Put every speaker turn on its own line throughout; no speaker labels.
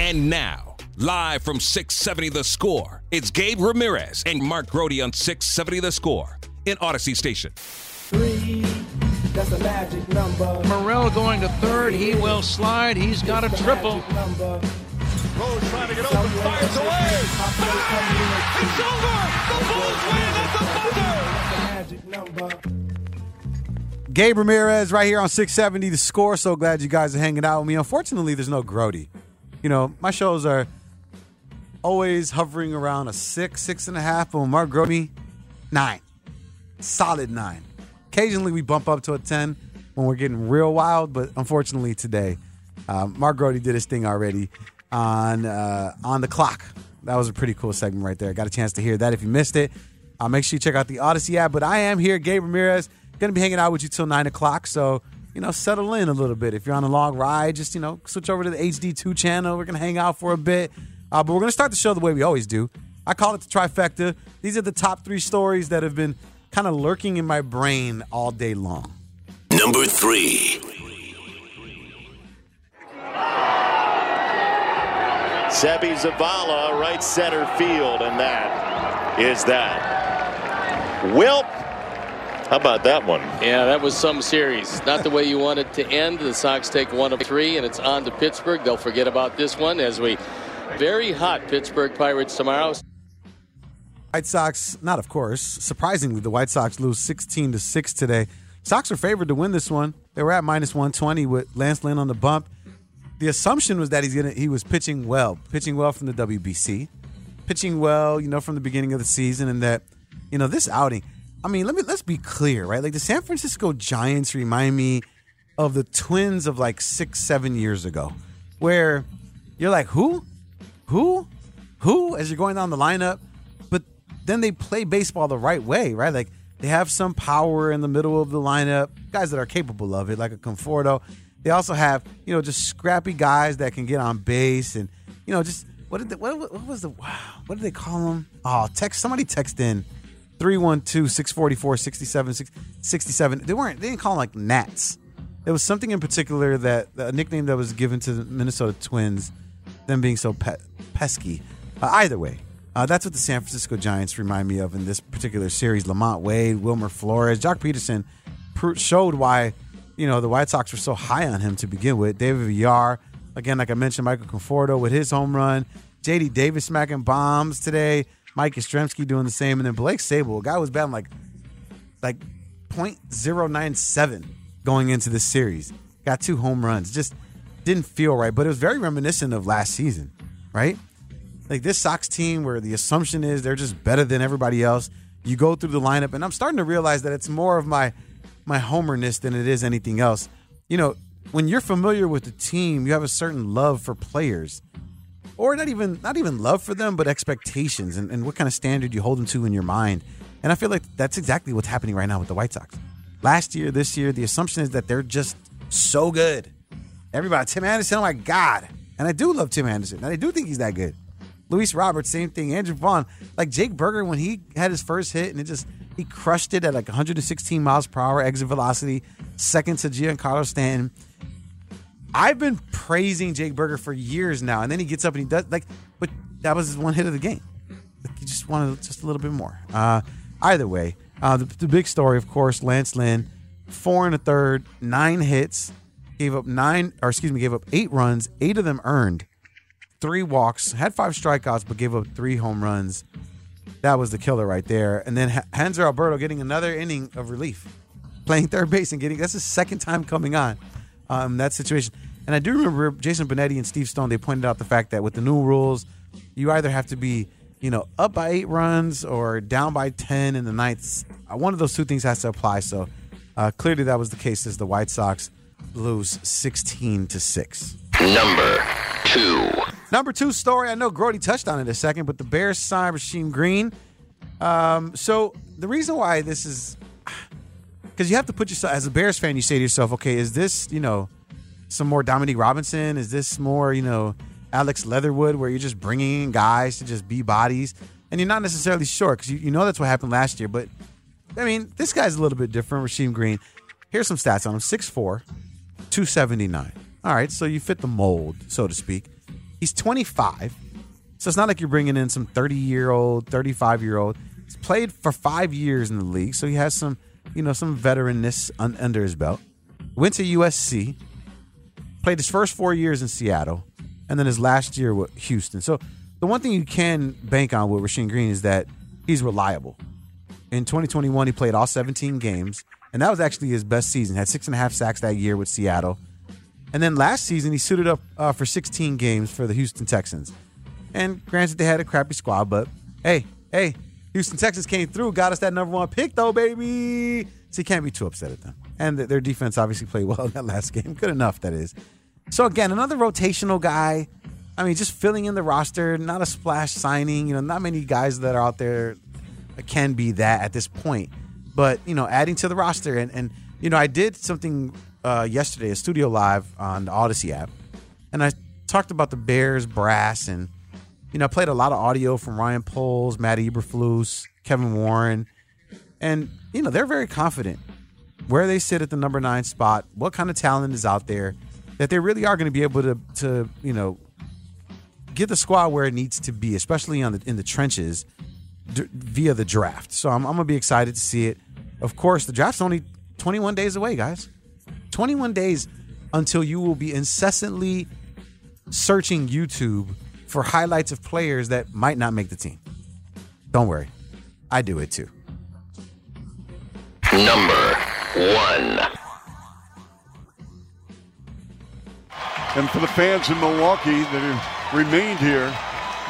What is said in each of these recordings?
And now, live from 670 The Score, it's Gabe Ramirez and Mark Grote on 670 The Score in Audacy Station.
Three, that's a magic number.
Morrell going to third. He will slide. He's got a triple.
Number.
Rose trying to get open. Fires away. Ah, it's over. The Bulls win at the buzzer.
Magic number.
Gabe Ramirez right here on 670 The Score. So glad you guys are hanging out with me. Unfortunately, there's no Grote. You know, my shows are always hovering around a six, six and a half. But Mark Grote, nine. Solid nine. Occasionally we bump up to a 10 when we're getting real wild, but unfortunately today, um, Mark Grote did his thing already on uh, on the clock. That was a pretty cool segment right there. Got a chance to hear that. If you missed it, uh, make sure you check out the Audacy app. But I am here, Gabe Ramirez, going to be hanging out with you till 9 o'clock. So, you know, settle in a little bit. If you're on a long ride, just, you know, switch over to the HD2 channel. We're going to hang out for a bit. Uh, but we're going to start the show the way we always do. I call it the trifecta. These are the top three stories that have been kind of lurking in my brain all day long.
Number three.
Seby Zavala, right center field, and that is that. Wilp. How about that one?
Yeah, that was some series. Not the way you want it to end. The Sox take one of three, and it's on to Pittsburgh. They'll forget about this one as we very hot Pittsburgh Pirates tomorrow.
White Sox, not of course. Surprisingly, the White Sox lose 16 to 6 today. Sox are favored to win this one. They were at minus 120 with Lance Lynn on the bump. The assumption was that he's gonna he was pitching well, pitching well from the WBC, pitching well, you know, from the beginning of the season, and that, you know, this outing. I mean, let me let's be clear, right? Like the San Francisco Giants remind me of the Twins of like six, seven years ago, where you're like, who, who, who, as you're going down the lineup, but then they play baseball the right way, right? Like they have some power in the middle of the lineup, guys that are capable of it, like a Conforto. They also have, you know, just scrappy guys that can get on base and, you know, just what did they, what, what was the what did they call them? Oh, text somebody text in 312-644-67 They weren't they didn't call them like gnats. There was something in particular that a nickname that was given to the Minnesota Twins, them being so pe- pesky. Uh, either way, uh, that's what the San Francisco Giants remind me of in this particular series. LaMonte Wade, Wilmer Flores, Joc Pederson pr- showed why you know the White Sox were so high on him to begin with. David Villar, again, like I mentioned, Michael Conforto with his home run, J.D. Davis smacking bombs today, Mike Yastrzemski doing the same, and then Blake Sabol, a guy was batting like like .097 going into this series, got two home runs. Just didn't feel right, but it was very reminiscent of last season, right? Like this Sox team, where the assumption is they're just better than everybody else. You go through the lineup, and I'm starting to realize that it's more of my my homerness than it is anything else. You know, when you're familiar with the team, you have a certain love for players, or not even not even love for them, but expectations and, and what kind of standard you hold them to in your mind. And I feel like that's exactly what's happening right now with the White Sox. Last year, this year, the assumption is that they're just so good. Everybody, Tim Anderson, oh my God. And I do love Tim Anderson. And I do think he's that good. Luis Roberts, same thing. Andrew Vaughn, like Jake Burger, when he had his first hit and it just, he crushed it at like 116 miles per hour exit velocity, second to Giancarlo Stanton. I've been praising Jake Burger for years now. And then he gets up and he does, like, but that was his one hit of the game. Like, he just wanted just a little bit more. Uh, either way, uh, the, the big story, of course, Lance Lynn, four and a third, nine hits, gave up nine, or excuse me, gave up eight runs, eight of them earned, three walks, had five strikeouts, but gave up three home runs. That was the killer right there. And then Hanser Alberto getting another inning of relief, playing third base and getting that's his second time coming on um, that situation. And I do remember Jason Benetti and Steve Stone. They pointed out the fact that with the new rules, you either have to be you know up by eight runs or down by ten in the ninth. Uh, one of those two things has to apply. So uh, clearly that was the case as the White Sox lose sixteen to six.
Number two.
Number two story. I know Grote touched on it a second, but the Bears signed Rasheem Green. Um, so the reason why this is because you have to put yourself as a Bears fan. You say to yourself, okay, is this you know some more Dominique Robinson? Is this more you know Alex Leatherwood, where you're just bringing in guys to just be bodies, and you're not necessarily sure because you, you know that's what happened last year. But I mean, this guy's a little bit different. Rasheem Green. Here's some stats on him: 6'4", 279. All right, so you fit the mold, so to speak. He's 25, so it's not like you're bringing in some 30 year old, 35 year old. He's played for five years in the league, so he has some, you know, some veteranness un- under his belt. Went to USC, played his first four years in Seattle, and then his last year with Houston. So the one thing you can bank on with Rasheem Green is that he's reliable. In 2021, he played all 17 games, and that was actually his best season. Had six and a half sacks that year with Seattle. And then last season, he suited up uh, for 16 games for the Houston Texans. And granted, they had a crappy squad, but hey, hey, Houston Texans came through, got us that number one pick, though, baby. So you can't be too upset at them. And their defense obviously played well in that last game. Good enough, that is. So again, another rotational guy. I mean, just filling in the roster, not a splash signing. You know, not many guys that are out there can be that at this point. But you know, adding to the roster, and and you know, I did something uh, yesterday, a studio live on the Audacy app, and I talked about the Bears brass, and you know, I played a lot of audio from Ryan Poles, Matt Eberflus, Kevin Warren, and you know, they're very confident where they sit at the number nine spot, what kind of talent is out there that they really are going to be able to to you know get the squad where it needs to be, especially on the in the trenches d- via the draft. So I'm, I'm gonna be excited to see it. Of course, the draft's only 21 days away, guys. 21 days until you will be incessantly searching YouTube for highlights of players that might not make the team. Don't worry, I do it too.
Number one.
And for the fans in Milwaukee that have remained here,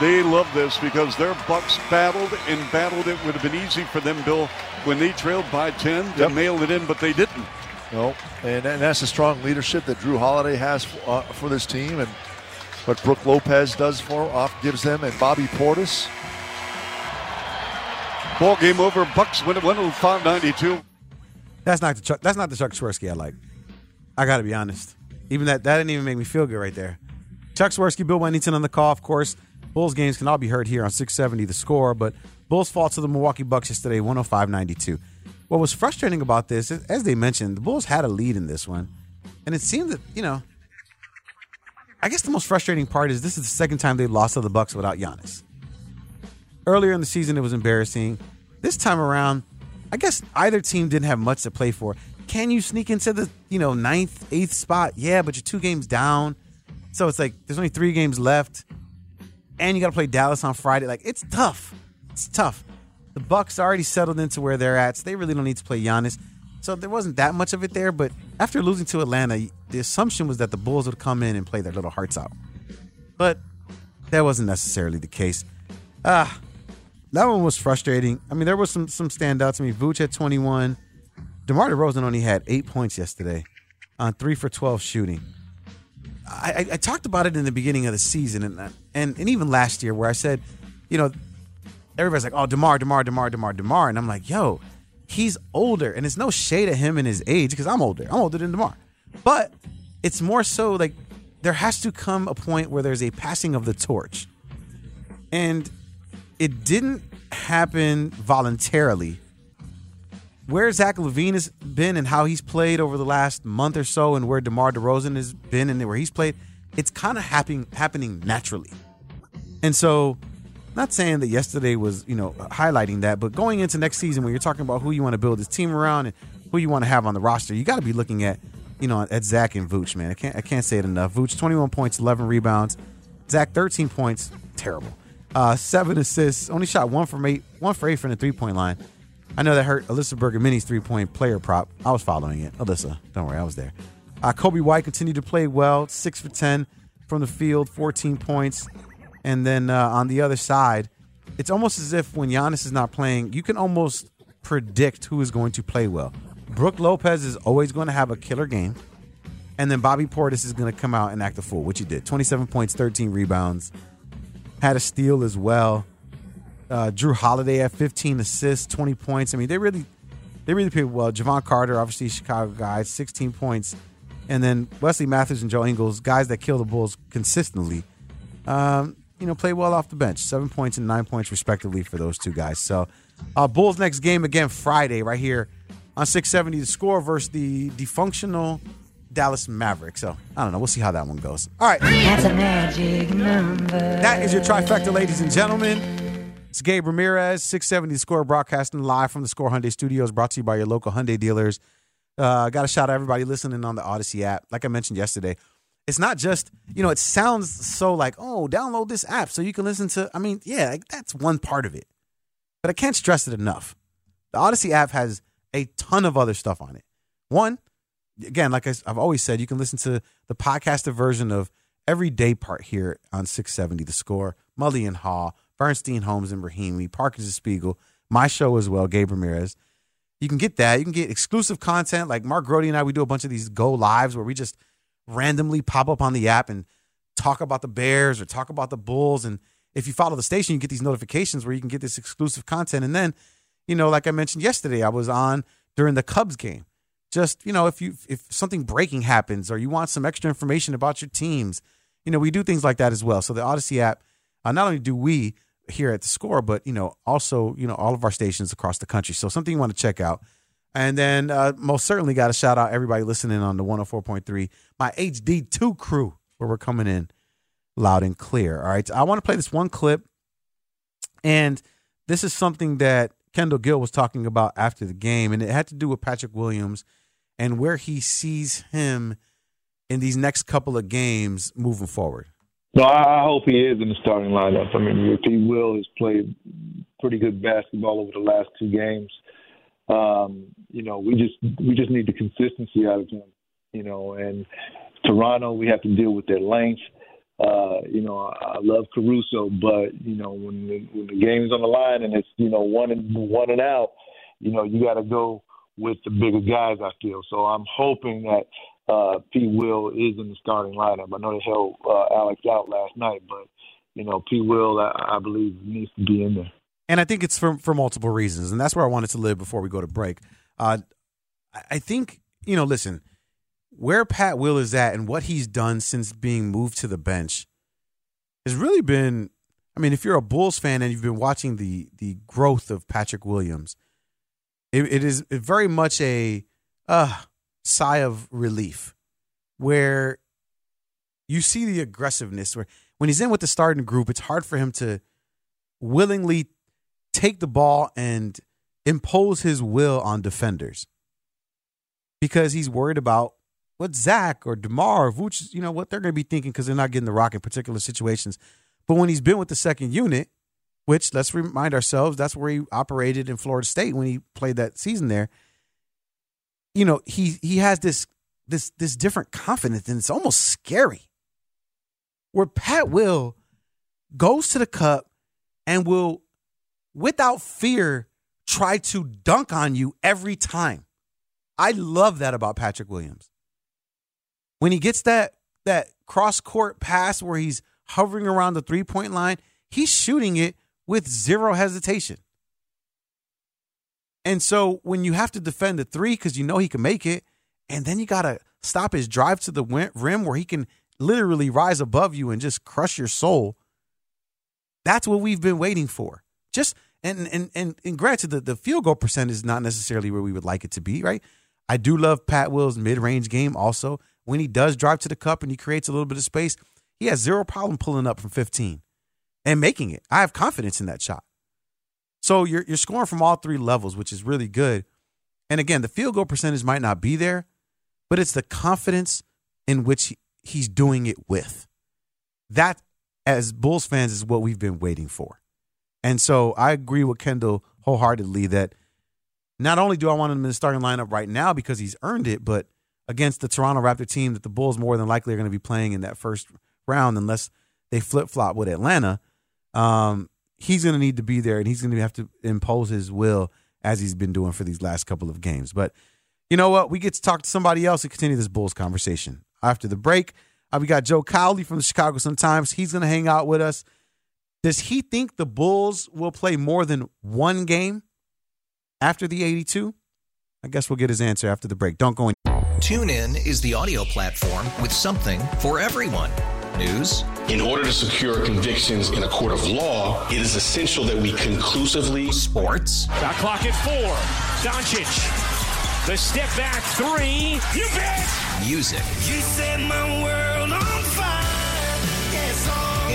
they love this because their Bucks battled and battled. It would have been easy for them, Bill, when they trailed by 10 to
Yep.
mail it in, but they didn't.
No, and, and that's the strong leadership that Jrue Holiday has uh, for this team, and what Brook Lopez does for off gives them, and Bobby Portis.
Ball game over. Bucks win it 105-92.
That's not the Chuck. That's not the Chuck Swirsky I like. I got to be honest. Even that that didn't even make me feel good right there. Chuck Swirsky, Bill Wennington on the call. Of course, Bulls games can all be heard here on 670 The Score. But Bulls fall to the Milwaukee Bucks yesterday, 105-92. What was frustrating about this, is, as they mentioned, the Bulls had a lead in this one, and it seemed that you know. I guess the most frustrating part is this is the second time they lost to the Bucks without Giannis. Earlier in the season, it was embarrassing. This time around, I guess either team didn't have much to play for. Can you sneak into the you know ninth, eighth spot? Yeah, but you're two games down, so it's like there's only three games left, and you got to play Dallas on Friday. Like it's tough. It's tough. The Bucks already settled into where they're at, so they really don't need to play Giannis. So there wasn't that much of it there. But after losing to Atlanta, the assumption was that the Bulls would come in and play their little hearts out. But that wasn't necessarily the case. Ah, that one was frustrating. I mean, there was some some standouts. I mean, Vooch had 21. DeMar DeRozan only had eight points yesterday on three for 12 shooting. I, I, I talked about it in the beginning of the season and, and and even last year where I said, you know, everybody's like, oh, DeMar, DeMar, DeMar, DeMar, DeMar. And I'm like, yo, he's older. And it's no shade at him and his age because I'm older. I'm older than DeMar. But it's more so like there has to come a point where there's a passing of the torch. And it didn't happen voluntarily. Where Zach LaVine has been and how he's played over the last month or so, and where DeMar DeRozan has been and where he's played, it's kind of happening happening naturally. And so, not saying that yesterday was you know highlighting that, but going into next season when you're talking about who you want to build this team around and who you want to have on the roster, you got to be looking at you know, at Zach and Vooch, man. I can't I can't say it enough. Vooch, 21 points, 11 rebounds. Zach, 13 points, terrible. Uh, seven assists, only shot one from eight, one for eight from the three point line. I know that hurt Alyssa Berger Bergamini's three point player prop. I was following it. Alyssa, don't worry, I was there. Uh, Coby White continued to play well, six for 10 from the field, 14 points. And then uh, on the other side, it's almost as if when Giannis is not playing, you can almost predict who is going to play well. Brook Lopez is always going to have a killer game. And then Bobby Portis is going to come out and act a fool, which he did. 27 points, 13 rebounds, had a steal as well. Uh, Jrue Holiday at 15 assists, 20 points. I mean, they really, they really played well. Jevon Carter, obviously Chicago guy, 16 points, and then Wesley Matthews and Joe Ingles, guys that kill the Bulls consistently. Um, you know, play well off the bench, seven points and nine points respectively for those two guys. So, uh, Bulls next game again Friday right here on 670 the score versus the defunctional Dallas Mavericks. So I don't know. We'll see how that one goes. All right.
That's a magic number.
That is your trifecta, ladies and gentlemen. It's Gabe Ramirez, 670 The Score, broadcasting live from the Score Hyundai Studios, brought to you by your local Hyundai dealers. Uh, Got a shout out everybody listening on the Audacy app. Like I mentioned yesterday, it's not just, you know, it sounds so like, oh, download this app so you can listen to, I mean, yeah, like, that's one part of it. But I can't stress it enough. The Audacy app has a ton of other stuff on it. One, again, like I, have always said, you can listen to the podcasted version of every day part here on 670 The Score, Mully and Haw, Bernstein, Holmes, and Rahimi, Parkins and Spiegel, my show as well, Gabe Ramirez. You can get that. You can get exclusive content. Like Mark Grote and I, we do a bunch of these go lives where we just randomly pop up on the app and talk about the Bears or talk about the Bulls. And if you follow the station, you get these notifications where you can get this exclusive content. And then, you know, like I mentioned yesterday, I was on during the Cubs game. Just, you know, if you if something breaking happens or you want some extra information about your teams, you know, we do things like that as well. So the Audacy app, uh, not only do we here at the score, but you know, also, you know, all of our stations across the country. So something you want to check out. And then uh, most certainly got to shout out everybody listening on the 104.3, my HD2 crew, where we're coming in loud and clear. All right. I want to play this one clip. And this is something that Kendall Gill was talking about after the game, and it had to do with Patrick Williams and where he sees him in these next couple of games moving forward.
No, I hope he is in the starting lineup. I mean, if he will, has played pretty good basketball over the last two games. Um, you know, we just we just need the consistency out of him. You know, and Toronto, we have to deal with their length. Uh, you know, I love Caruso, but you know, when the, when the game's on the line and it's you know one and one and out, you know, you got to go with the bigger guys. I feel so. I'm hoping that uh, P. Will is in the starting lineup. I know they held uh, Alex out last night, but you know, P. Will, I, I believe, needs to be in there.
And I think it's for for multiple reasons, and that's where I wanted to live before we go to break. Uh, I think you know, listen, where Pat Will is at and what he's done since being moved to the bench has really been. I mean, if you're a Bulls fan and you've been watching the the growth of Patrick Williams, it, it is very much a uh, sigh of relief where you see the aggressiveness. Where when he's in with the starting group, it's hard for him to willingly take the ball and impose his will on defenders because he's worried about what Zach or DeMar or you know, what they're going to be thinking because they're not getting the rock in particular situations. But when he's been with the second unit, which let's remind ourselves, that's where he operated in Florida State when he played that season there. You know, he he has this this this different confidence, and it's almost scary. Where Pat Will goes to the cup and will, without fear, try to dunk on you every time. I love that about Patrick Williams. When he gets that that cross court pass where he's hovering around the three point line, he's shooting it with zero hesitation. And so when you have to defend the three because you know he can make it, and then you got to stop his drive to the rim where he can literally rise above you and just crush your soul. That's what we've been waiting for. Just and and and, and granted, the, the field goal percent is not necessarily where we would like it to be, right? I do love Pat Will's mid range game also. When he does drive to the cup and he creates a little bit of space, he has zero problem pulling up from 15 and making it. I have confidence in that shot. So you're you're scoring from all three levels, which is really good. And again, the field goal percentage might not be there, but it's the confidence in which he, he's doing it with. That, as Bulls fans, is what we've been waiting for. And so I agree with Kendall wholeheartedly that not only do I want him in the starting lineup right now because he's earned it, but against the Toronto Raptor team that the Bulls more than likely are going to be playing in that first round unless they flip flop with Atlanta, um, he's going to need to be there and he's going to have to impose his will as he's been doing for these last couple of games. But you know what? We get to talk to somebody else and continue this Bulls conversation. After the break, uh, we got Joe Cowley from the Chicago Sun-Times. He's going to hang out with us. Does he think the Bulls will play more than one game after the 82? I guess we'll get his answer after the break. Don't go in.
TuneIn is the audio platform with something for everyone. News.
In order to secure convictions in a court of law, it is essential that we conclusively.
Sports.
Shot clock at four. Doncic. The step back three. You bet.
Music.
You set my world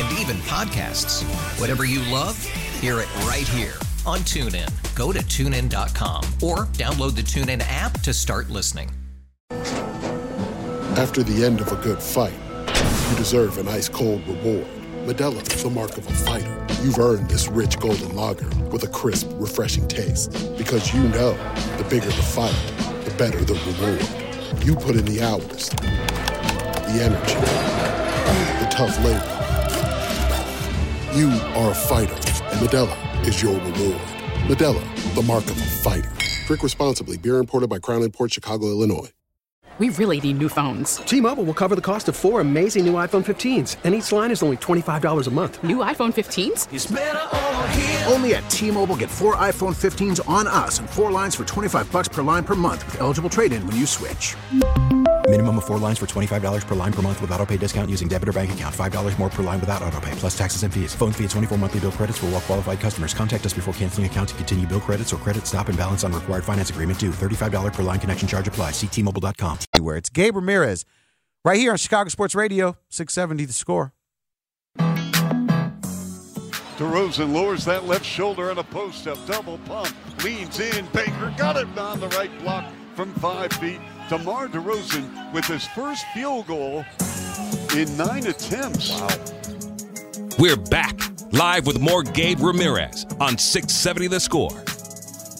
And even podcasts. Whatever you love, hear it right here on TuneIn. Go to tunein.com or download the TuneIn app to start listening.
After the end of a good fight, you deserve an ice cold reward. Modelo is the mark of a fighter. You've earned this rich golden lager with a crisp, refreshing taste. Because you know the bigger the fight, the better the reward. You put in the hours, the energy, the tough labor. You are a fighter, and Modelo is your reward. Modelo, the mark of a fighter. Drink responsibly. Beer imported by Crown Port Chicago, Illinois.
We really need new phones.
T-Mobile will cover the cost of four amazing new iPhone 15s, and each line is only $25 a month.
New iPhone 15s?
Only at T-Mobile get four iPhone 15s on us and four lines for 25 bucks per line per month with eligible trade-in when you switch.
Minimum of four lines for $25 per line per month with auto pay discount using debit or bank account. $5 more per line without auto pay, plus taxes and fees. Phone fee at 24 monthly bill credits for all well qualified customers. Contact us before canceling account to continue bill credits or credit stop and balance on required finance agreement due. $35 per line connection charge apply. Ctmobile.com.
Where it's Gabe Ramirez right here on Chicago Sports Radio, 670 the score.
DeRozan lowers that left shoulder on a post up, double pump, leans in. Baker got it on the right block from five feet. DeMar DeRozan with his first field goal in nine attempts. Wow.
We're back live with more Gabe Ramirez on 670 The Score.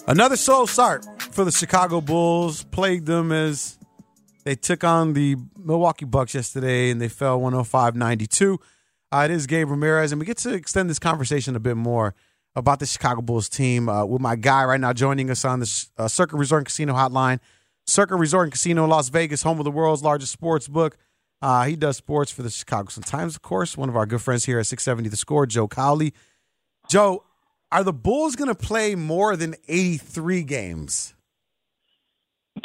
Another slow start for the Chicago Bulls plagued them as they took on the Milwaukee Bucks yesterday and they fell 105 92. Uh, it is Gabe Ramirez, and we get to extend this conversation a bit more about the Chicago Bulls team uh, with my guy right now joining us on the uh, Circa Resort and Casino Hotline. Circa Resort and Casino in Las Vegas, home of the world's largest sports book. Uh, he does sports for the Chicago Sun Times, of course. One of our good friends here at 670 The Score, Joe Cowley. Joe, are the Bulls going to play more than 83 games?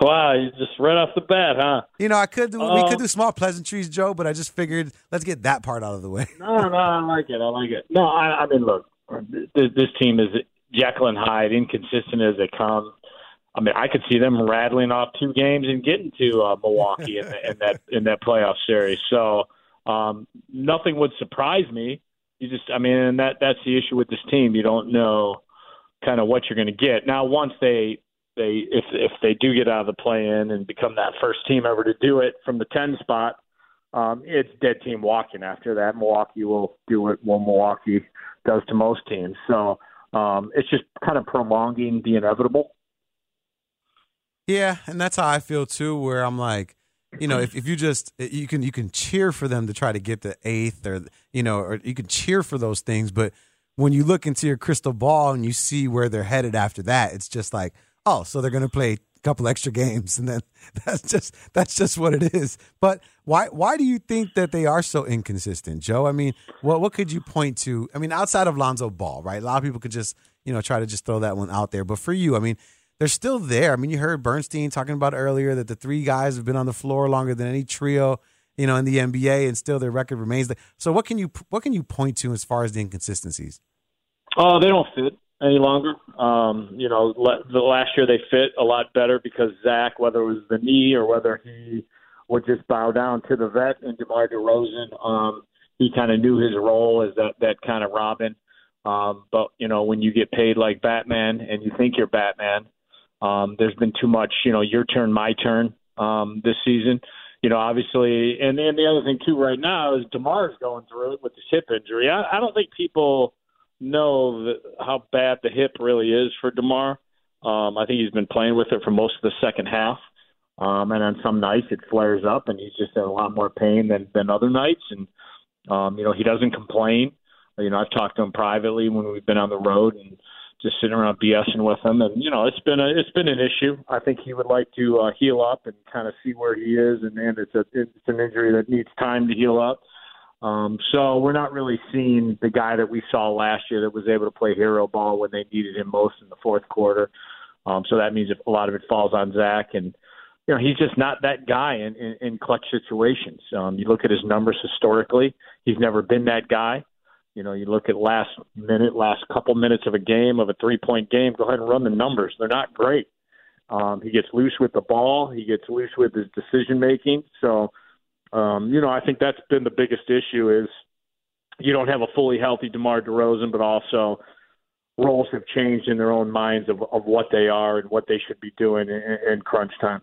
wow, you just right off the bat, huh?
You know, I could do, we could do small pleasantries, Joe, but I just figured let's get that part out of the way.
No, no, I like it. I like it. No, I, I mean, look, this, this team is and Hyde, inconsistent as they come. I mean, I could see them rattling off two games and getting to uh, Milwaukee in, the, in that in that playoff series. So um, nothing would surprise me. You just, I mean, that that's the issue with this team. You don't know kind of what you're going to get. Now, once they they if if they do get out of the play in and become that first team ever to do it from the ten spot, um, it's dead team walking after that. Milwaukee will do it what Milwaukee does to most teams. So um, it's just kind of prolonging the inevitable.
Yeah, and that's how I feel too. Where I'm like, you know, if, if you just eh, you can you can cheer for them to try to get the eighth, or you know, or you can cheer for those things, but when you look into your crystal ball and you see where they're headed after that, it's just like, oh, so they're going to play a couple extra games, and then that's just that's just what it is. But why why do you think that they are so inconsistent, Joe? I mean, what what could you point to? I mean, outside of Lonzo Ball, right? A lot of people could just you know try to just throw that one out there, but for you, I mean they're still there. I mean, you heard Bernstein talking about earlier that the three guys have been on the floor longer than any trio, you know, in the NBA, and still their record remains. So, what can you what can you point to as far as the inconsistencies?
Oh, they don't fit any longer. Um, you know, le- the last year they fit a lot better because Zach, whether it was the knee or whether he would just bow down to the vet and DeMar DeRozan, um, he kind of knew his role as that that kind of Robin. Um, but you know, when you get paid like Batman and you think you're Batman, Um, there's been too much, you know, your turn, my turn um, this season. You know, obviously, and and the other thing too right now is Demar's going through it with his hip injury. I, I don't think people know that, how bad the hip really is for Demar. Um, I think he's been playing with it for most of the second half. Um, and on some nights it flares up and he's just in a lot more pain than, than other nights. And, um, you know, he doesn't complain. You know, I've talked to him privately when we've been on the road and just sitting around BSing with him. And, you know, it's been a, it's been an issue. I think he would like to, uh, heal up and kind of see where he is. And, and it's a, it's an injury that needs time to heal up. Um, so we're not really seeing the guy that we saw last year that was able to play hero ball when they needed him most in the fourth quarter. Um, so that means a lot of it falls on Zach and, you know, he's just not that guy in, in, in clutch situations. Um, you look at his numbers historically, he's never been that guy. You know, you look at last minute, last couple minutes of a game, of a three point game, go ahead and run the numbers. They're not great. Um, he gets loose with the ball, he gets loose with his decision making. So, um, you know, I think that's been the biggest issue is you don't have a fully healthy DeMar DeRozan, but also roles have changed in their own minds of, of what they are and what they should be doing in, in crunch time.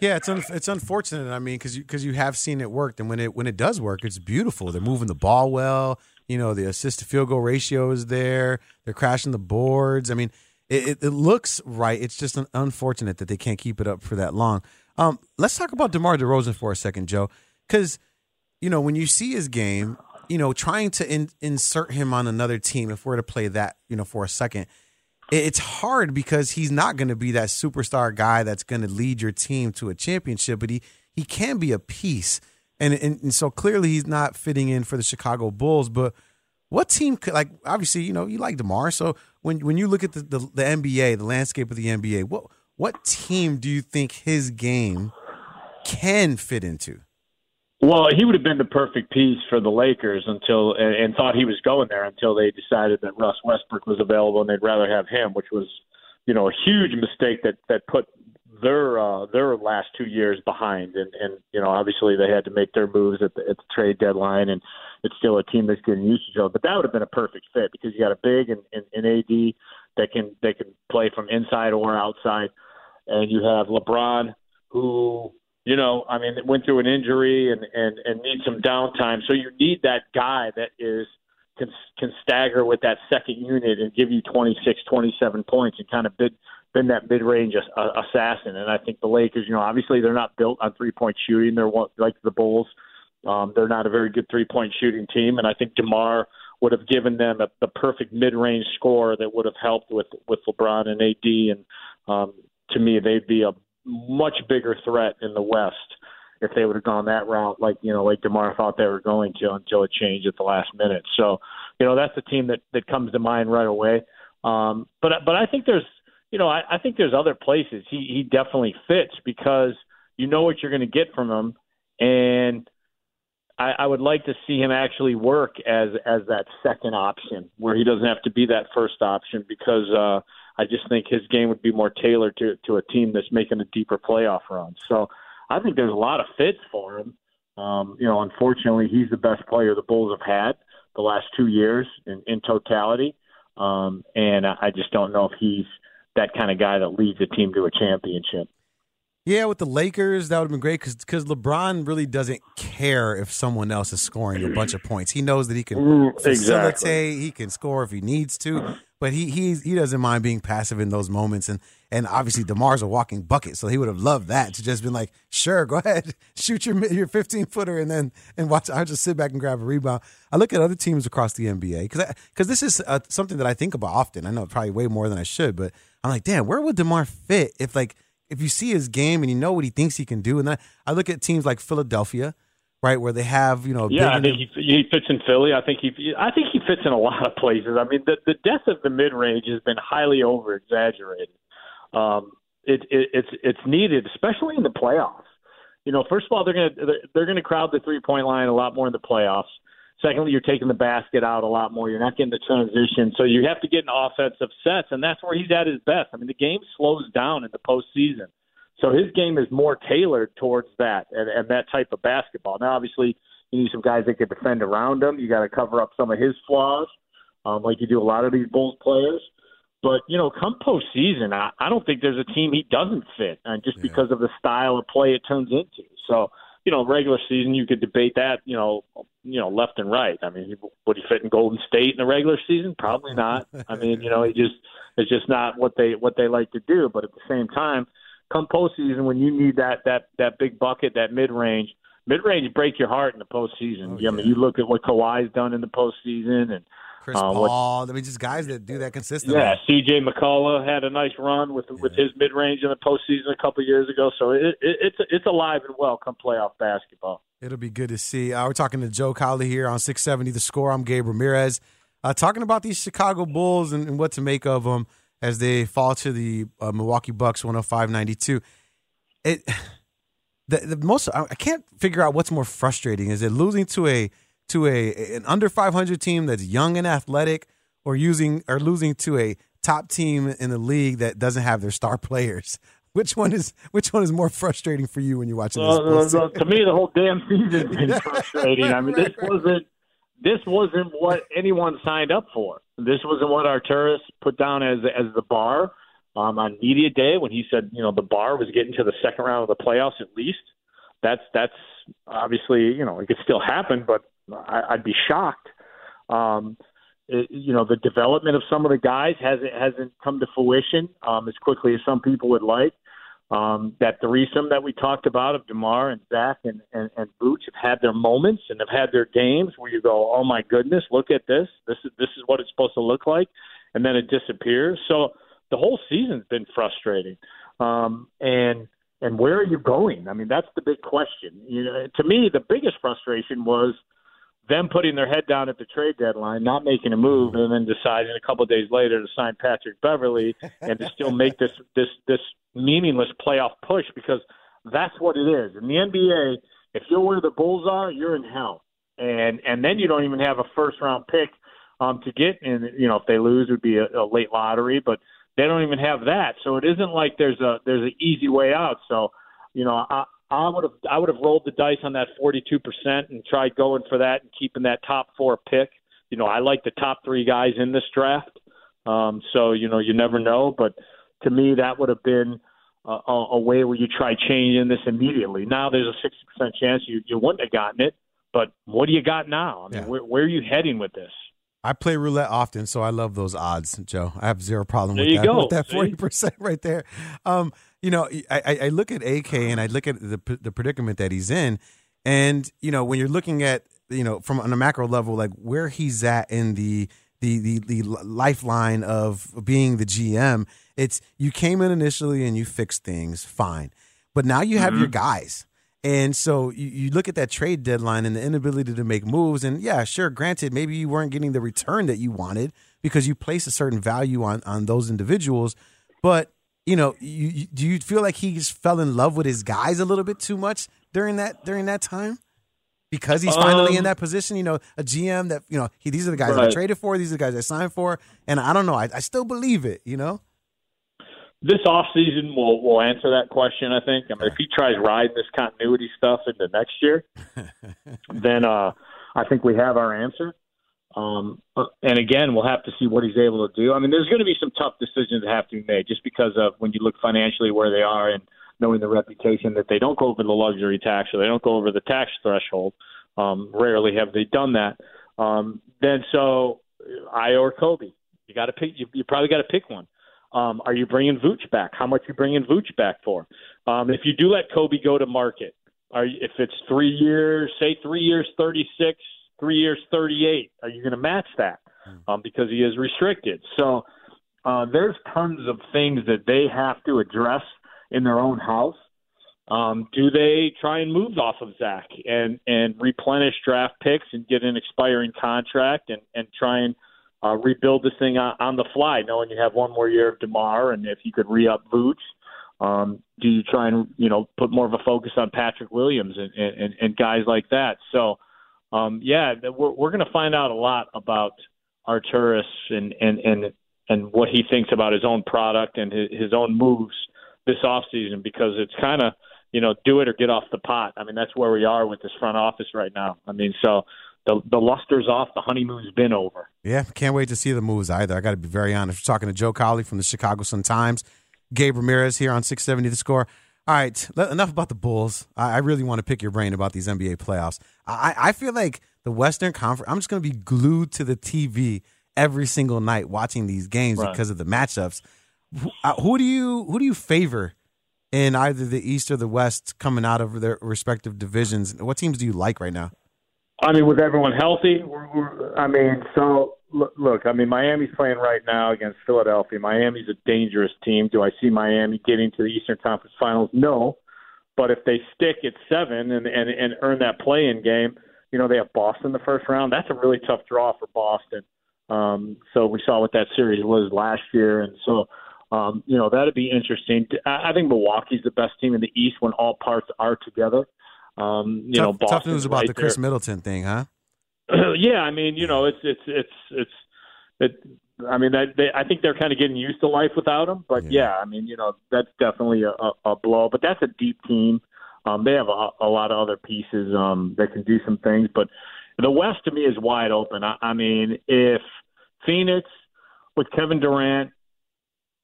Yeah, it's un- it's unfortunate. I mean, because you because you have seen it work, and when it when it does work, it's beautiful. They're moving the ball well. You know, the assist to field goal ratio is there. They're crashing the boards. I mean, it, it, it looks right. It's just unfortunate that they can't keep it up for that long. Um, let's talk about DeMar DeRozan for a second, Joe, because you know when you see his game, you know, trying to in, insert him on another team, if we're to play that, you know, for a second, it's hard because he's not going to be that superstar guy that's going to lead your team to a championship, but he he can be a piece, and, and and so clearly he's not fitting in for the Chicago Bulls. But what team could like obviously you know you like Demar, so when when you look at the, the the NBA, the landscape of the NBA, what what team do you think his game can fit into?
Well, he would have been the perfect piece for the Lakers until and, and thought he was going there until they decided that Russ Westbrook was available and they'd rather have him, which was, you know, a huge mistake that that put their uh, their last two years behind. And and you know, obviously they had to make their moves at the, at the trade deadline, and it's still a team that's getting used to each. But that would have been a perfect fit because you got a big and, and AD that can they can play from inside or outside, and you have LeBron who you know, I mean, went through an injury and and and need some downtime. So you need that guy that is can can stagger with that second unit and give you 26, 27 points and kind of bid been that mid-range assassin. And I think the Lakers, you know, obviously they're not built on three-point shooting. They're like the Bulls. Um, they're not a very good three-point shooting team, and I think Demar would have given them a, the perfect mid-range score that would have helped with with LeBron and AD. And um, to me, they'd be a much bigger threat in the West if they would have gone that route, like you know, like Demar thought they were going to, until it changed at the last minute. So, you know, that's the team that that comes to mind right away. Um, but but I think there's, you know, I, I think there's other places he he definitely fits because you know what you're going to get from him, and I, I would like to see him actually work as as that second option where he doesn't have to be that first option because. uh I just think his game would be more tailored to to a team that's making a deeper playoff run. So I think there's a lot of fits for him. Um, you know, unfortunately, he's the best player the Bulls have had the last two years in, in totality, um, and I just don't know if he's that kind of guy that leads a team to a championship.
Yeah, with the Lakers, that would have been great because because LeBron really doesn't care if someone else is scoring a bunch of points. He knows that he can
Mm,
facilitate,
exactly.
he can score if he needs to, but he he he doesn't mind being passive in those moments. And and obviously Demar's a walking bucket, so he would have loved that to just been like, sure, go ahead, shoot your your 15 footer, and then and watch. I just sit back and grab a rebound. I look at other teams across the NBA because because this is uh, something that I think about often. I know probably way more than I should, but I'm like, damn, where would Demar fit if like if you see his game and you know what he thinks he can do, and then I look at teams like Philadelphia, right, where they have you know,
Yeah, I think he, he fits in Philly. I think he I think he fits in a lot of places. I mean, the the death of the mid range has been highly over exaggerated. Um, it, it it's it's needed, especially in the playoffs. You know, first of all, they're gonna they're gonna crowd the three point line a lot more in the playoffs. Secondly, you're taking the basket out a lot more. You're not getting the transition, so you have to get in offensive sets, and that's where he's at his best. I mean, the game slows down in the postseason, so his game is more tailored towards that and, and that type of basketball. Now, obviously, you need some guys that can defend around him. You got to cover up some of his flaws, um, like you do a lot of these Bulls players. But you know, come postseason, I, I don't think there's a team he doesn't fit, and just because of the style of play it turns into. So you know, regular season you could debate that, you know, you know, left and right. I mean, would he fit in Golden State in the regular season? Probably not. I mean, you know, he just it's just not what they what they like to do. But at the same time, come postseason when you need that that that big bucket, that mid range, mid range break your heart in the postseason. Oh, I mean, you look at what Kawhi's done in the postseason and
Chris uh, Paul. What, I mean, just guys that do that consistently.
Yeah, C.J. McCollum had a nice run with yeah. with his mid range in the postseason a couple years ago. So it, it, it's it's alive and well come playoff basketball.
It'll be good to see. Uh, we're talking to Joe Cowley here on 670 The Score. I'm Gabe Ramirez. Uh, talking about these Chicago Bulls and, and, what to make of them as they fall to the uh, Milwaukee Bucks 105-92. It the, the most I can't figure out what's more frustrating. Is it losing to a to a an under 500 team that's young and athletic, or using or losing to a top team in the league that doesn't have their star players. Which one is which one is more frustrating for you when you're watching this?
To me, the whole damn season's been frustrating. I mean, this wasn't this wasn't what anyone signed up for. This wasn't what Arturas put down as as the bar um, on media day when he said, you know, the bar was getting to the second round of the playoffs at least. That's that's obviously you know it could still happen, but I, I'd be shocked. Um, it, you know, the development of some of the guys hasn't hasn't come to fruition um, as quickly as some people would like. Um, that threesome that we talked about of Demar and Zach and, and, and Vooch have had their moments and have had their games where you go, oh my goodness, look at this. This is this is what it's supposed to look like, and then it disappears. So the whole season's been frustrating. Um, and and where are you going? I mean, that's the big question. You know, to me, the biggest frustration was them putting their head down at the trade deadline, not making a move, and then deciding a couple of days later to sign Patrick Beverley and to still make this this this meaningless playoff push because that's what it is. In the NBA, if you're where the Bulls are, you're in hell, and and then you don't even have a first round pick um, to get. And you know, if they lose, it would be a, a late lottery, but they don't even have that. So it isn't like there's a there's an easy way out. So you know, I, I would have I would have rolled the dice on that 42% and tried going for that and keeping that top four pick. You know, I like the top three guys in this draft. Um, so you know, you never know, but to me, that would have been a, a way where you try changing this immediately. Now there's a 60% chance you you wouldn't have gotten it, but what do you got now? I mean, yeah. where, where are you heading with this?
I play roulette often, so I love those odds, Joe. I have zero problem with that. Go. With that forty percent right there. Um, you know, I, I look at AK and I look at the the predicament that he's in, and you know, when you're looking at you know from on a macro level, like where he's at in the the the the lifeline of being the GM, it's you came in initially and you fixed things fine, but now you have mm-hmm. your guys. And so you, you look at that trade deadline and the inability to make moves. And yeah, sure, granted, maybe you weren't getting the return that you wanted because you place a certain value on on those individuals. But you know, you, you, do you feel like he just fell in love with his guys a little bit too much during that during that time? Because he's finally um, in that position, you know, a GM that you know he, these are the guys right. I traded for, these are the guys I signed for, and I don't know, I, I still believe it, you know
this off season will will answer that question. I think. I mean, if he tries riding this continuity stuff into next year, then uh, I think we have our answer. Um, uh, and again, we'll have to see what he's able to do. I mean, there's going to be some tough decisions that have to be made just because of when you look financially where they are and knowing the reputation that they don't go over the luxury tax or they don't go over the tax threshold. Um, rarely have they done that. Um, then so I or Coby, you got to pick. You, you probably got to pick one. Um, are you bringing Vooch back? How much you bringing Vooch back for? Um, if you do let Coby go to market, are you, if it's three years, say three years, thirty six, three years, thirty eight, are you going to match that? Hmm. Um, because he is restricted. So uh, there's tons of things that they have to address in their own house. Um, do they try and move off of Zach and and replenish draft picks and get an expiring contract and and try and uh, rebuild this thing on, on the fly, knowing you have one more year of Demar, and if you could re-up Vooch, um, do you try and you know put more of a focus on Patrick Williams and, and, and guys like that? So, um, yeah, we're we're going to find out a lot about Arturas and and and and what he thinks about his own product and his, his own moves this offseason because it's kind of you know do it or get off the pot. I mean that's where we are with this front office right now. I mean so the the luster's off, the honeymoon's been over.
Yeah, can't wait to see the moves either. I got to be very honest. We're talking to Joe Cowley from the Chicago Sun Times, Gabe Ramirez here on 670 The Score. All right, enough about the Bulls. I, I really want to pick your brain about these NBA playoffs. I, I feel like the Western Conference. I'm just going to be glued to the TV every single night watching these games
Right.
because of the matchups. Who, uh, who do you who do you favor in either the East or the West coming out of their respective divisions? What teams do you like right now?
I mean, with everyone healthy, we're, we're, I mean, so look, look, I mean, Miami's playing right now against Philadelphia. Miami's a dangerous team. Do I see Miami getting to the Eastern Conference Finals? No, but if they stick at seven and and, and earn that play-in game, you know, they have Boston the first round. That's a really tough draw for Boston. Um, so we saw what that series was last year, and so. Um, you know that'd be interesting. I I think Milwaukee's the best team in the East when all parts are together. Um, you
tough,
know,
tough news about
right
the Khris
there.
Middleton thing, huh?
yeah, I mean, you know, it's it's it's it's it. I mean, that they, I think they're kind of getting used to life without him. But yeah, I mean, you know, that's definitely a, a, a blow. But that's a deep team. Um, they have a, a lot of other pieces um, that can do some things. But the West to me is wide open. I, I mean, if Phoenix with Kevin Durant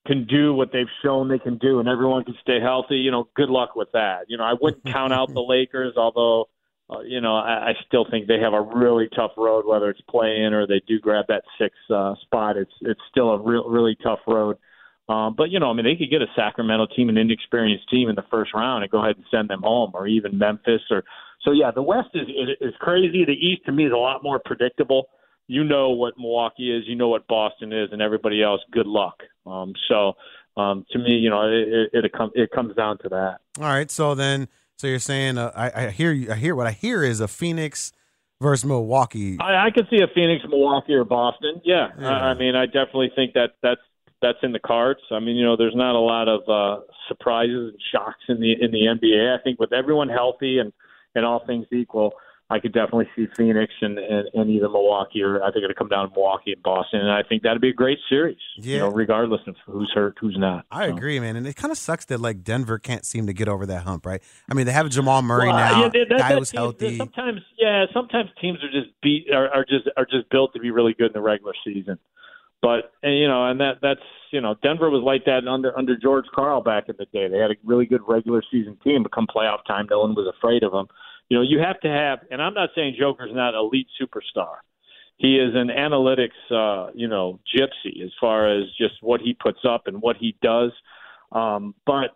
can do what they've shown they can do, and everyone can stay healthy, you know, good luck with that. You know, I wouldn't count out the Lakers, although uh, you know, I, I still think they have a really tough road, whether it's play in or they do grab that six uh, spot. It's it's still a real really tough road. Um, but you know, I mean, they could get a Sacramento team, an inexperienced team in the first round, and go ahead and send them home, or even Memphis, or so. Yeah, the West is is, is crazy. The East to me is a lot more predictable. You know what Milwaukee is, you know what Boston is, and everybody else. Good luck. Um, so um, to me, you know, it it, it, it comes down to that.
All right, so then, so you're saying uh, I, I hear you. I hear what I hear is a Phoenix versus Milwaukee.
I, I could see a Phoenix, Milwaukee, or Boston. Yeah,
Yeah.
I, I mean, I definitely think that that's that's in the cards. I mean, you know, there's not a lot of uh, surprises and shocks in the in the NBA. I think with everyone healthy and and all things equal, I could definitely see Phoenix and and, and either Milwaukee or I think it'll come down to Milwaukee and Boston, and I think that'd be a great series. You
Yeah.
know, regardless of who's hurt, who's not.
I agree, man, and it kind of sucks that like Denver can't seem to get over that hump, right? I mean, they have Jamal Murray
Well,
now.
yeah, that- that-
guy
that
was
team-
healthy.
Sometimes, yeah, sometimes teams are just beat are, are just are just built to be really good in the regular season. But and, you know, and that that's you know, Denver was like that under under George Karl back in the day. They had a really good regular season team, but come playoff time, no one was afraid of them. You know, you have to have, and I'm not saying Joker's not elite superstar. He is an analytics, uh, you know, gypsy as far as just what he puts up and what he does. Um, but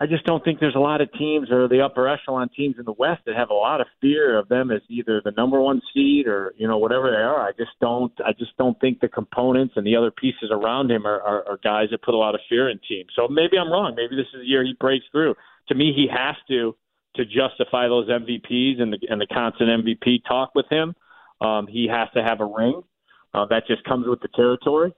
I just don't think there's a lot of teams or the upper echelon teams in the West that have a lot of fear of them as either the number one seed or you know whatever they are. I just don't. I just don't think the components and the other pieces around him are, are, are guys that put a lot of fear in teams. So maybe I'm wrong. Maybe this is the year he breaks through. To me, he has to to justify those MVPs and the and the constant MVP talk with him. Um, he has to have a ring. Uh, that just comes with the territory.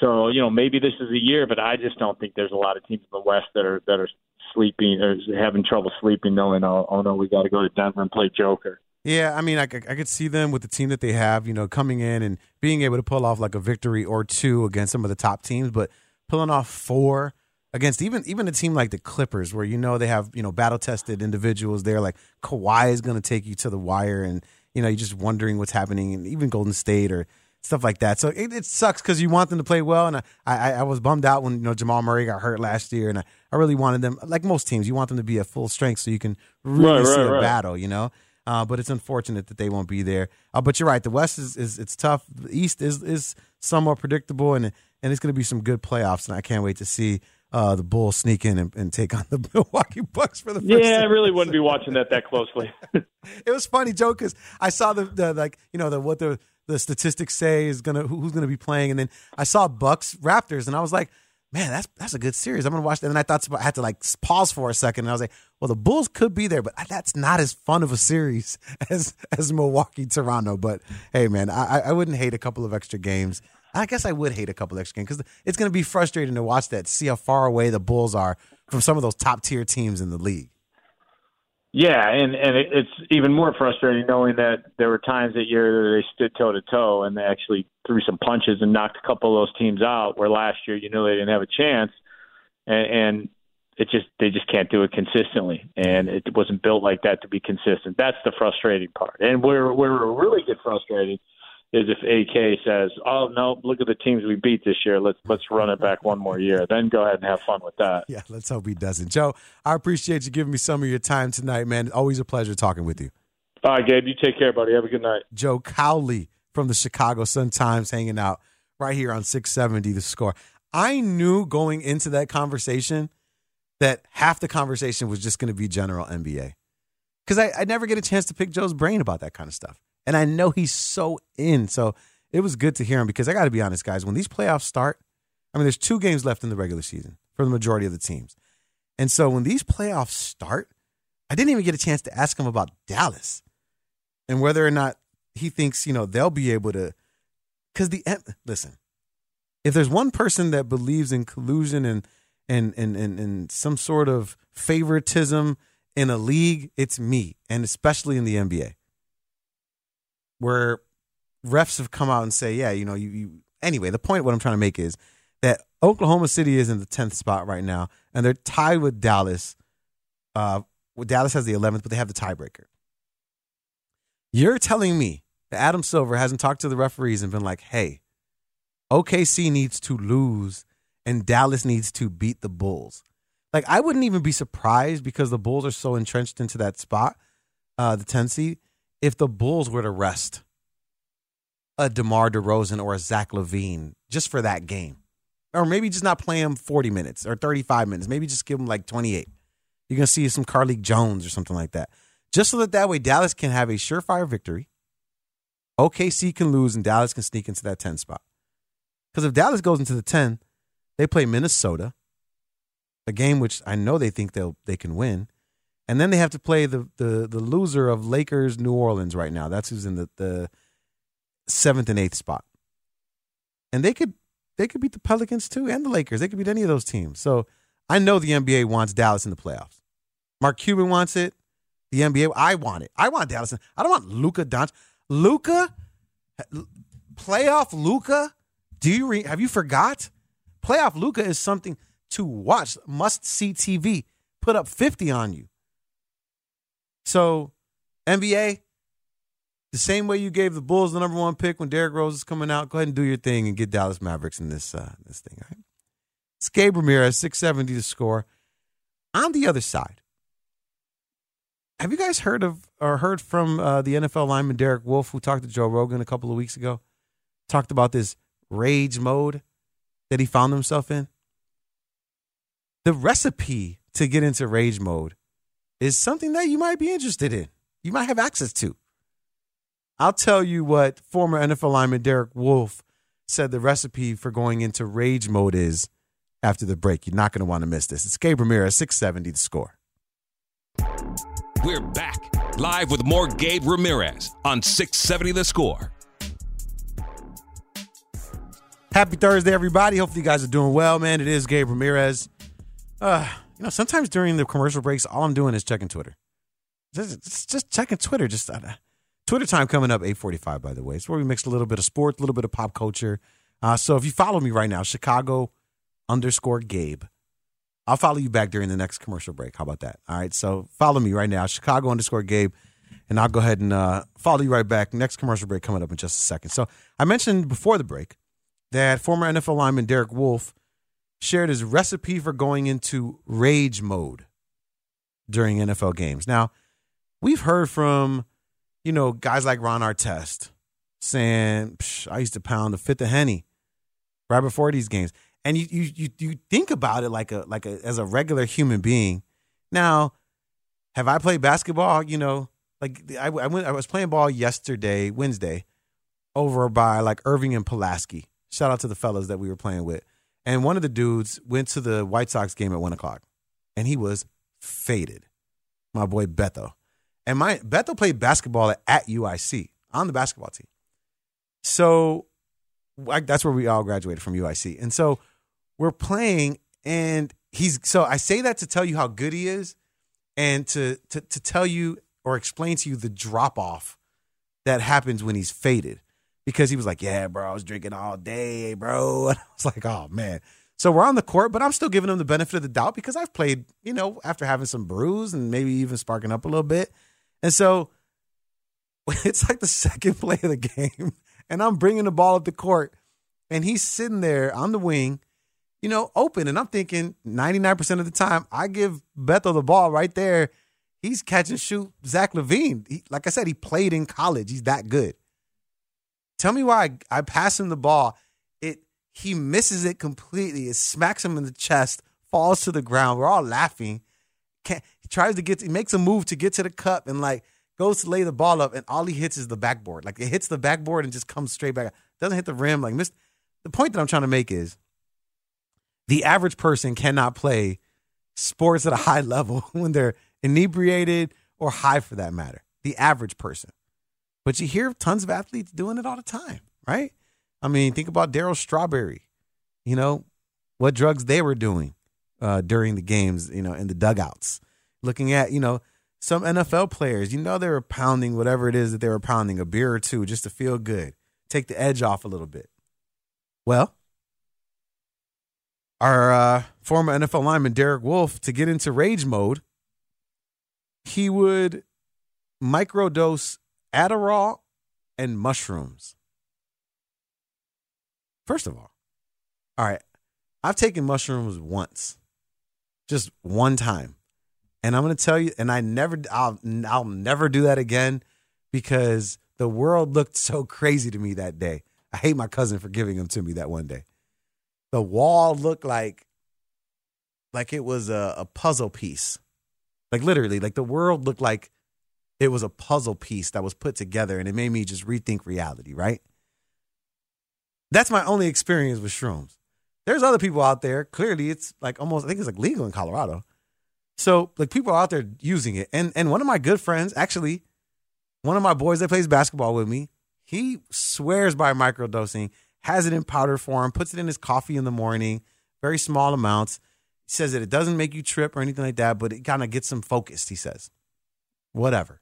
So you know maybe this is a year, but I just don't think there's a lot of teams in the West that are that are sleeping or having trouble sleeping, knowing oh, oh no, we got to go to Denver and play Joker.
Yeah, I mean, I, I could see them with the team that they have, you know, coming in and being able to pull off like a victory or two against some of the top teams, but pulling off four against even even a team like the Clippers, where you know they have you know battle tested individuals there, like Kawhi is going to take you to the wire, and you know you're just wondering what's happening, and even Golden State or stuff like that. So it, it sucks because you want them to play well, and I, I I was bummed out when you know Jamal Murray got hurt last year, and I, I really wanted them like most teams, you want them to be at full strength so you can really
Right,
see
right,
a
right.
battle, you know. Uh, but it's unfortunate that they won't be there. Uh, but you're right. The West is, is it's tough. The East is is somewhat predictable, and and it's going to be some good playoffs. And I can't wait to see uh, the Bulls sneak in and, and take on the Milwaukee Bucks for the first
Yeah, I really wouldn't be watching that that closely.
It was funny, Joe, because I saw the, the like you know the what the the statistics say is gonna who's gonna be playing, and then I saw Bucks Raptors, and I was like, man, that's that's a good series. I'm gonna watch that. And I thought I had to like pause for a second, and I was like, well, the Bulls could be there, but that's not as fun of a series as as Milwaukee Toronto. But hey, man, I I wouldn't hate a couple of extra games. I guess I would hate a couple extra games because it's gonna be frustrating to watch that, see how far away the Bulls are from some of those top tier teams in the league.
Yeah, and and it, it's even more frustrating knowing that there were times that year they stood toe to toe and they actually threw some punches and knocked a couple of those teams out. Where last year you knew they didn't have a chance, and, and it just they just can't do it consistently, and it wasn't built like that to be consistent. That's the frustrating part. And we're where where it really get frustrated is if AK says, "Oh no, look at the teams we beat this year. Let's let's run it back one more year." Then go ahead and have fun with that.
Yeah, let's hope he doesn't. Joe, I appreciate you giving me some of your time tonight, man. Always a pleasure talking with you.
All right, Gabe, you take care, buddy. Have a good night.
Joe Cowley from the Chicago Sun Times hanging out right here on 670 the score. I knew going into that conversation that half the conversation was just going to be general NBA. Because I, I never get a chance to pick Joe's brain about that kind of stuff. And I know he's so in. So it was good to hear him because I got to be honest, guys, when these playoffs start, I mean, there's two games left in the regular season for the majority of the teams. And so when these playoffs start, I didn't even get a chance to ask him about Dallas and whether or not he thinks, you know, they'll be able to. Because the, listen, if there's one person that believes in collusion and, and, and, and, and some sort of favoritism in a league, it's me, and especially in the NBA, where refs have come out and say, yeah, you know, you, you anyway, the point what I'm trying to make is that Oklahoma City is in the 10th spot right now, and they're tied with Dallas. Uh, Dallas has the 11th, but they have the tiebreaker. You're telling me that Adam Silver hasn't talked to the referees and been like, hey, OKC needs to lose and Dallas needs to beat the Bulls. Like, I wouldn't even be surprised because the Bulls are so entrenched into that spot, uh, the 10 seed, if the Bulls were to rest a DeMar DeRozan or a Zach LaVine just for that game. Or maybe just not play him 40 minutes or 35 minutes. Maybe just give him like 28. You're going to see some Carlik Jones or something like that. Just so that that way Dallas can have a surefire victory. OKC can lose and Dallas can sneak into that 10 spot. Because if Dallas goes into the 10, they play Minnesota, a game which I know they think they'll they can win. And then they have to play the the the loser of Lakers New Orleans right now. That's who's in the, the seventh and eighth spot. And they could they could beat the Pelicans too and the Lakers. They could beat any of those teams. So I know the NBA wants Dallas in the playoffs. Mark Cuban wants it. The NBA, I want it. I want Dallas. I don't want Luka Doncic. Luka, playoff Luka. Do you re, have you forgot? Playoff Luka is something to watch. Must see TV. Put up fifty on you. So NBA, the same way you gave the Bulls the number one pick when Derrick Rose is coming out, go ahead and do your thing and get Dallas Mavericks in this uh, this thing. Right? It's Gabe Ramirez, six seventy to score. On the other side, have you guys heard of or heard from uh, the NFL lineman Derek Wolfe, who talked to Joe Rogan a couple of weeks ago? Talked about this rage mode that he found himself in. The recipe to get into rage mode is something that you might be interested in. You might have access to. I'll tell you what former NFL lineman Derek Wolfe said the recipe for going into rage mode is after the break. You're not going to want to miss this. It's Gabe Ramirez, 670 the score.
We're back live with more Gabe Ramirez on 670 The Score.
Happy Thursday, everybody. Hopefully, you guys are doing well, man. It is Gabe Ramirez. Uh, you know, sometimes during the commercial breaks, all I'm doing is checking Twitter. Just, just, checking Twitter. Just uh, Twitter time coming up 8:45. By the way, it's where we mix a little bit of sports, a little bit of pop culture. Uh, so if you follow me right now, Chicago underscore Gabe. I'll follow you back during the next commercial break. How about that? All right. So follow me right now, Chicago underscore Gabe, and I'll go ahead and uh, follow you right back. Next commercial break coming up in just a second. So I mentioned before the break that former NFL lineman Derek Wolfe shared his recipe for going into rage mode during NFL games. Now, we've heard from, you know, guys like Ron Artest saying, I used to pound a fifth of Henny right before these games. And you, you you you think about it like a like a as a regular human being. Now, have I played basketball? You know, like I, I went I was playing ball yesterday, Wednesday, over by like Irving and Pulaski. Shout out to the fellas that we were playing with. And one of the dudes went to the White Sox game at one o'clock, and he was faded. My boy Beto, and my Beto played basketball at, at UIC on the basketball team. So I, that's where we all graduated from UIC, and so we're playing, and he's so I say that to tell you how good he is, and to to to tell you or explain to you the drop off that happens when he's faded because he was like, "Yeah, bro, I was drinking all day, bro." And I was like, "Oh man." So we're on the court, but I'm still giving him the benefit of the doubt because I've played, you know, after having some brews and maybe even sparking up a little bit. And so it's like the second play of the game, and I'm bringing the ball up the court, and he's sitting there on the wing, you know, open. And I'm thinking 99% of the time, I give Bethel the ball right there. He's catch and shoot Zach LaVine. He, like I said, he played in college. He's that good. Tell me why I, I pass him the ball. It he misses it completely. It smacks him in the chest, falls to the ground. We're all laughing. Can't, he tries to get, to, he makes a move to get to the cup and like goes to lay the ball up, and all he hits is the backboard. Like it hits the backboard and just comes straight back. Doesn't hit the rim. Like missed. The point that I'm trying to make is the average person cannot play sports at a high level when they're inebriated or high for that matter. The average person. But you hear tons of athletes doing it all the time, right? I mean, think about Darryl Strawberry. You know, what drugs they were doing uh, during the games, you know, in the dugouts. Looking at, you know, some NFL players, you know, they were pounding whatever it is that they were pounding, a beer or two, just to feel good, take the edge off a little bit. Well, our uh, former NFL lineman Derek Wolfe, to get into rage mode, he would microdose Adderall and mushrooms. First of all, all right, I've taken mushrooms once, just one time. And I'm going to tell you, and I never, I'll, I'll never do that again because the world looked so crazy to me that day. I hate my cousin for giving them to me that one day. The wall looked like, like it was a, a puzzle piece. Like literally, like the world looked like it was a puzzle piece that was put together and it made me just rethink reality, right? That's my only experience with shrooms. There's other people out there. Clearly, it's like almost, I think it's like legal in Colorado. So, like, people are out there using it. And and one of my good friends, actually, one of my boys that plays basketball with me, he swears by microdosing, has it in powder form, puts it in his coffee in the morning, very small amounts. He says that it doesn't make you trip or anything like that, but it kind of gets him focused, he says. Whatever.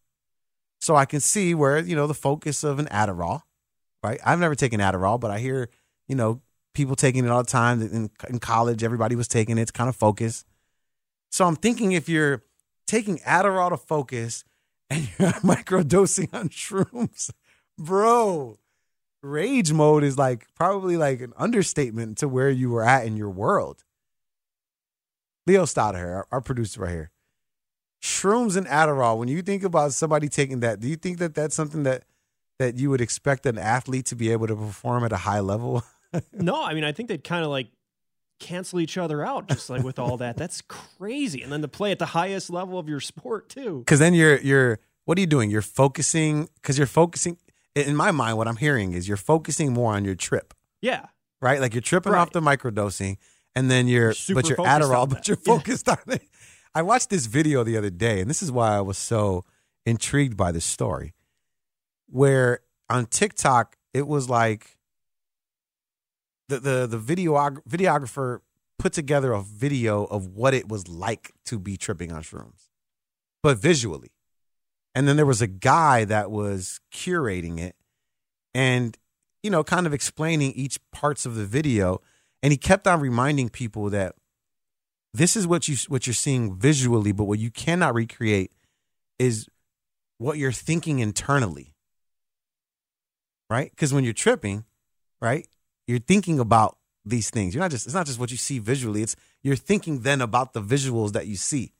So I can see where, you know, the focus of an Adderall, right? I've never taken Adderall, but I hear, you know, people taking it all the time. In, in college, everybody was taking it. It's kind of focus. So I'm thinking if you're taking Adderall to focus and you're microdosing on shrooms, bro, rage mode is like probably like an understatement to where you were at in your world. Leo Stoddard, our, our producer right here. Shrooms and Adderall. When you think about somebody taking that, do you think that that's something that that you would expect an athlete to be able to perform at a high level?
no, I mean I think they'd kind of like cancel each other out just like with all that. That's crazy. And then to play at the highest level of your sport too.
Because then you're you're what are you doing? You're focusing because you're focusing. In my mind, what I'm hearing is you're focusing more on your trip.
Yeah.
Right. Like you're tripping
Right.
off the microdosing, and then you're,
You're
but you're Adderall, but you're focused on it. I watched this video the other day, and this is why I was so intrigued by this story. Where on TikTok, it was like the the the videog- videographer put together a video of what it was like to be tripping on shrooms, but visually. And then there was a guy that was curating it and you know kind of explaining each parts of the video and he kept on reminding people that this is what you what you're seeing visually but what you cannot recreate is what you're thinking internally. Right? Because when you're tripping right you're thinking about these things. You're not just it's not just what you see visually it's you're thinking then about the visuals that you see.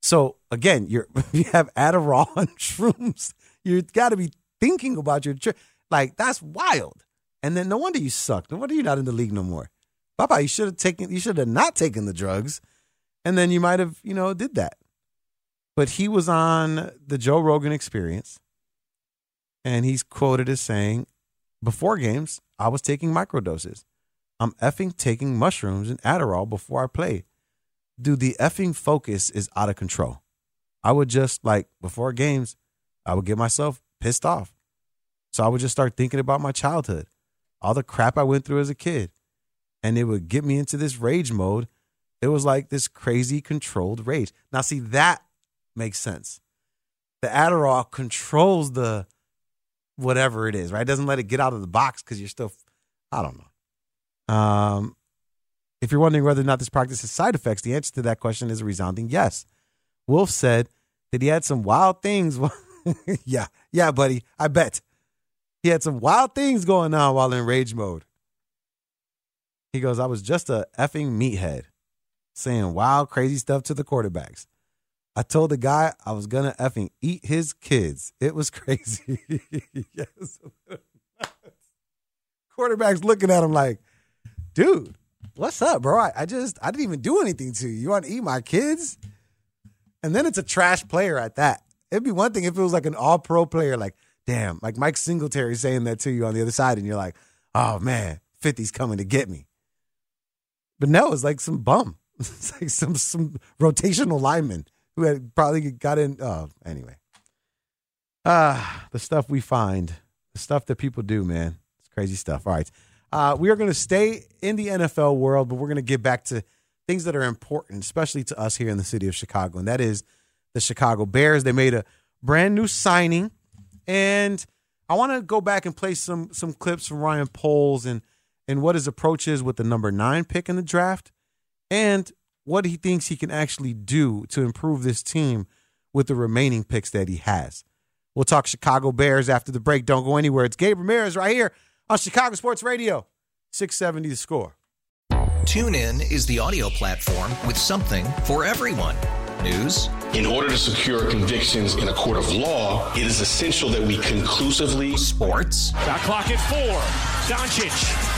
So again you're you have adderall and shrooms. You've got to be thinking about your trip like that's wild. And then no wonder you suck no wonder you're not in the league no more. Papa, you should have taken you should have not taken the drugs and then you might have you know did that. But he was on the joe rogan experience and he's quoted as saying before games i was taking microdoses. I'm effing taking mushrooms and adderall before i play. Dude the effing focus is out of control. I would just like before games i would get myself pissed off. So i would just start thinking about my childhood all the crap i went through as a kid. And it would get me into this rage mode. It was like this crazy controlled rage. Now, see, that makes sense. The Adderall controls the whatever it is, right? It doesn't let it get out of the box because you're still, I don't know. Um, If you're wondering whether or not this practice has side effects, the answer to that question is a resounding yes. Wolfe said that he had some wild things. yeah, yeah, buddy, I bet. He had some wild things going on while in rage mode. He goes, I was just a effing meathead saying wild, crazy stuff to the quarterbacks. I told the guy I was gonna effing eat his kids. It was crazy. yes. Quarterback's looking at him like, dude, what's up, bro? I, I just I didn't even do anything to you. You want to eat my kids? And then it's a trash player at that. It'd be one thing if it was like an all pro player, like, damn, like Mike Singletary saying that to you on the other side, and you're like, oh man, 50's coming to get me. But no, it's like some bum. It's like some some rotational lineman who had probably got in. Oh, anyway. Ah, the stuff we find, the stuff that people do, man. It's crazy stuff. All right. Uh, we are going to stay in the NFL world, but we're going to get back to things that are important, especially to us here in the city of Chicago, and that is the Chicago Bears. They made a brand new signing, and I want to go back and play some some clips from Ryan Poles and and what his approach is with the number nine pick in the draft, and what he thinks he can actually do to improve this team with the remaining picks that he has. We'll talk Chicago Bears after the break. Don't go anywhere. It's Gabe Ramirez right here on Chicago Sports Radio, 670 the score.
Tune in is the audio platform with something for everyone. News.
In order to secure convictions in a court of law, it is essential that we conclusively.
Sports.
Shot clock at four. Doncic.